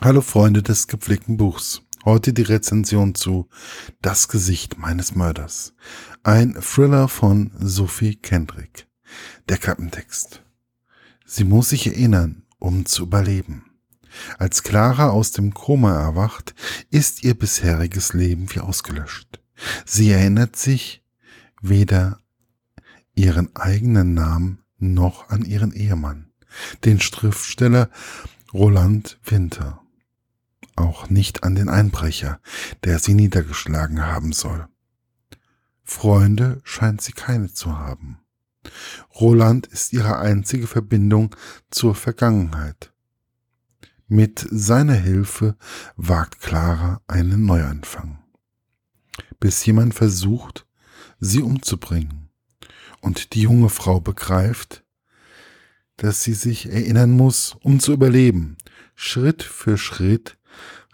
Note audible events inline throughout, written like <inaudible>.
Hallo Freunde des gepflegten Buchs. Heute die Rezension zu Das Gesicht meines Mörders. Ein Thriller von Sophie Kendrick. Der Klappentext. Sie muss sich erinnern, um zu überleben. Als Clara aus dem Koma erwacht, ist ihr bisheriges Leben wie ausgelöscht. Sie erinnert sich weder ihren eigenen Namen noch an ihren Ehemann, den Schriftsteller Roland Winter auch nicht an den Einbrecher, der sie niedergeschlagen haben soll. Freunde scheint sie keine zu haben. Roland ist ihre einzige Verbindung zur Vergangenheit. Mit seiner Hilfe wagt Clara einen Neuanfang. Bis jemand versucht, sie umzubringen und die junge Frau begreift, dass sie sich erinnern muss, um zu überleben, Schritt für Schritt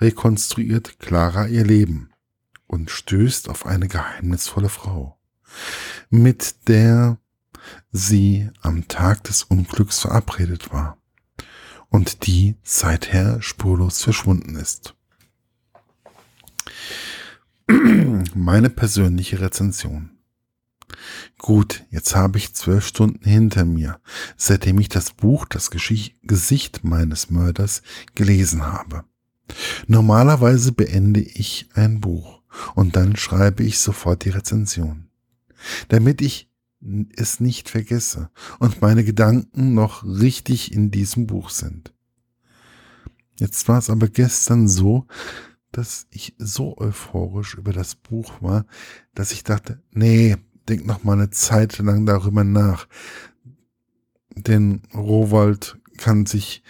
rekonstruiert Clara ihr Leben und stößt auf eine geheimnisvolle Frau, mit der sie am Tag des Unglücks verabredet war und die seither spurlos verschwunden ist. <clears throat> Meine persönliche Rezension. Gut, jetzt habe ich zwölf Stunden hinter mir, seitdem ich das Buch Das Gesicht meines Mörders gelesen habe. Normalerweise beende ich ein Buch und dann schreibe ich sofort die Rezension, damit ich es nicht vergesse und meine Gedanken noch richtig in diesem Buch sind. Jetzt war es aber gestern so, dass ich so euphorisch über das Buch war, dass ich dachte, nee, denk noch mal eine Zeit lang darüber nach. Denn Rowold kann sich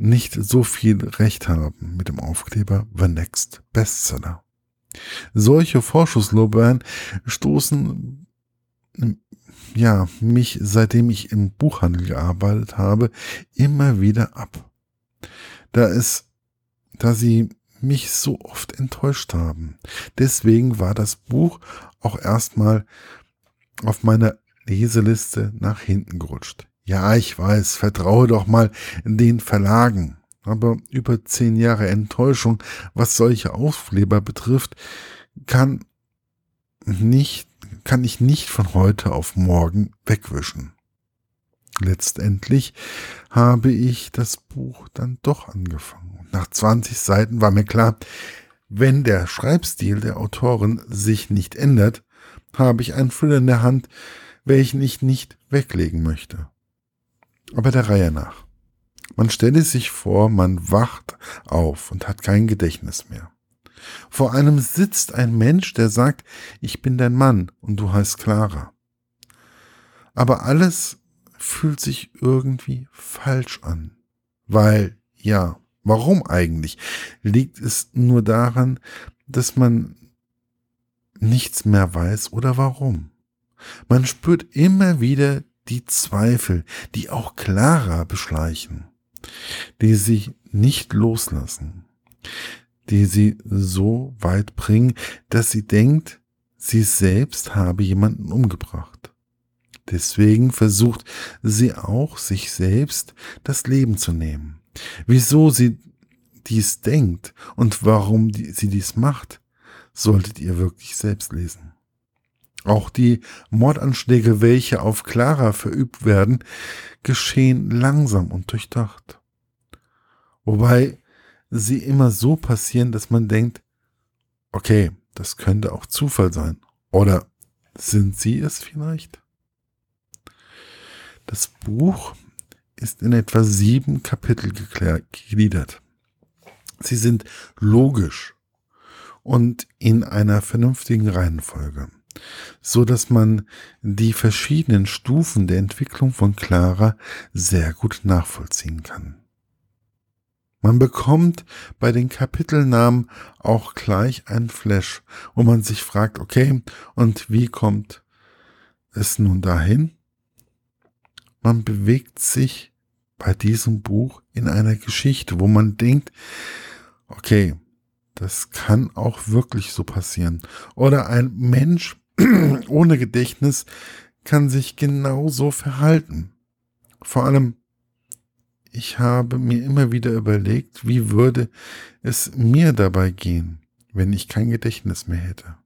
nicht so viel Recht haben mit dem Aufkleber The Next Bestseller. Solche Vorschusslorbeeren stoßen ja mich, seitdem ich im Buchhandel gearbeitet habe, immer wieder ab. Da es, da sie mich so oft enttäuscht haben. Deswegen war das Buch auch erstmal auf meiner Leseliste nach hinten gerutscht. Ja, ich weiß, vertraue doch mal den Verlagen. Aber über zehn Jahre Enttäuschung, was solche Aufkleber betrifft, kann nicht, kann ich nicht von heute auf morgen wegwischen. Letztendlich habe ich das Buch dann doch angefangen. nach 20 Seiten war mir klar, wenn der Schreibstil der Autorin sich nicht ändert, habe ich einen Füller in der Hand, welchen ich nicht weglegen möchte. Aber der Reihe nach. Man stelle sich vor, man wacht auf und hat kein Gedächtnis mehr. Vor einem sitzt ein Mensch, der sagt, ich bin dein Mann und du heißt Clara. Aber alles fühlt sich irgendwie falsch an. Weil, ja, warum eigentlich? Liegt es nur daran, dass man nichts mehr weiß oder warum? Man spürt immer wieder die Zweifel, die auch Clara beschleichen, die sie nicht loslassen, die sie so weit bringen, dass sie denkt, sie selbst habe jemanden umgebracht. Deswegen versucht sie auch, sich selbst das Leben zu nehmen. Wieso sie dies denkt und warum sie dies macht, solltet ihr wirklich selbst lesen. Auch die Mordanschläge, welche auf Clara verübt werden, geschehen langsam und durchdacht. Wobei sie immer so passieren, dass man denkt, okay, das könnte auch Zufall sein. Oder sind sie es vielleicht? Das Buch ist in etwa sieben Kapitel gegliedert. Sie sind logisch und in einer vernünftigen Reihenfolge so dass man die verschiedenen Stufen der Entwicklung von Clara sehr gut nachvollziehen kann. Man bekommt bei den Kapitelnamen auch gleich ein Flash, wo man sich fragt, okay, und wie kommt es nun dahin? Man bewegt sich bei diesem Buch in einer Geschichte, wo man denkt, okay, das kann auch wirklich so passieren. Oder ein Mensch <clears throat> ohne Gedächtnis kann sich genauso verhalten. Vor allem ich habe mir immer wieder überlegt, wie würde es mir dabei gehen, wenn ich kein Gedächtnis mehr hätte.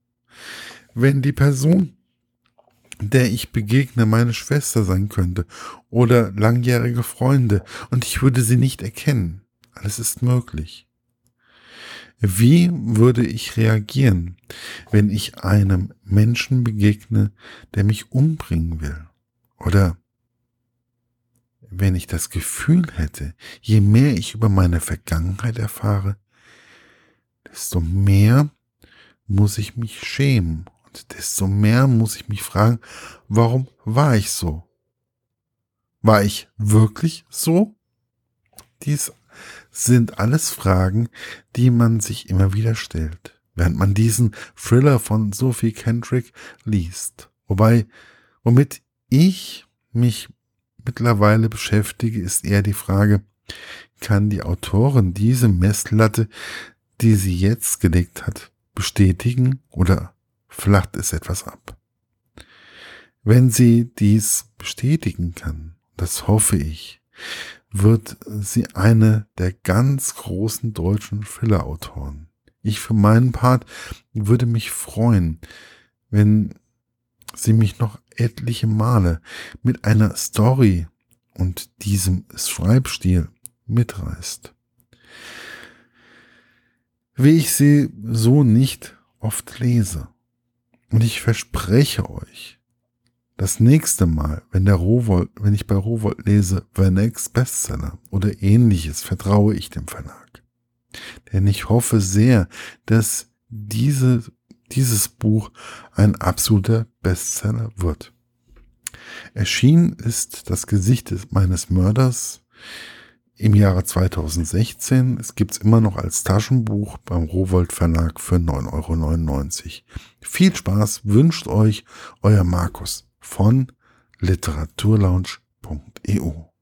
Wenn die Person, der ich begegne, meine Schwester sein könnte oder langjährige Freunde und ich würde sie nicht erkennen. Alles ist möglich. Wie würde ich reagieren, wenn ich einem Menschen begegne, der mich umbringen will? Oder wenn ich das Gefühl hätte, je mehr ich über meine Vergangenheit erfahre, desto mehr muss ich mich schämen und desto mehr muss ich mich fragen, warum war ich so? War ich wirklich so? Dies sind alles Fragen, die man sich immer wieder stellt, während man diesen Thriller von Sophie Kendrick liest. Wobei, womit ich mich mittlerweile beschäftige, ist eher die Frage, kann die Autorin diese Messlatte, die sie jetzt gelegt hat, bestätigen oder flacht es etwas ab? Wenn sie dies bestätigen kann, das hoffe ich, wird sie eine der ganz großen deutschen Thriller-Autoren. Ich für meinen Part würde mich freuen, wenn sie mich noch etliche Male mit einer Story und diesem Schreibstil mitreißt. Wie ich sie so nicht oft lese. Und ich verspreche euch, das nächste Mal, wenn der Rowold, wenn ich bei Rowold lese, The Next Bestseller oder ähnliches, vertraue ich dem Verlag. Denn ich hoffe sehr, dass diese dieses Buch ein absoluter Bestseller wird. Erschienen ist das Gesicht meines Mörders im Jahre 2016. Es gibt's immer noch als Taschenbuch beim Rowold Verlag für 9,99 Euro. Viel Spaß wünscht euch euer Markus von literaturlaunch.eu.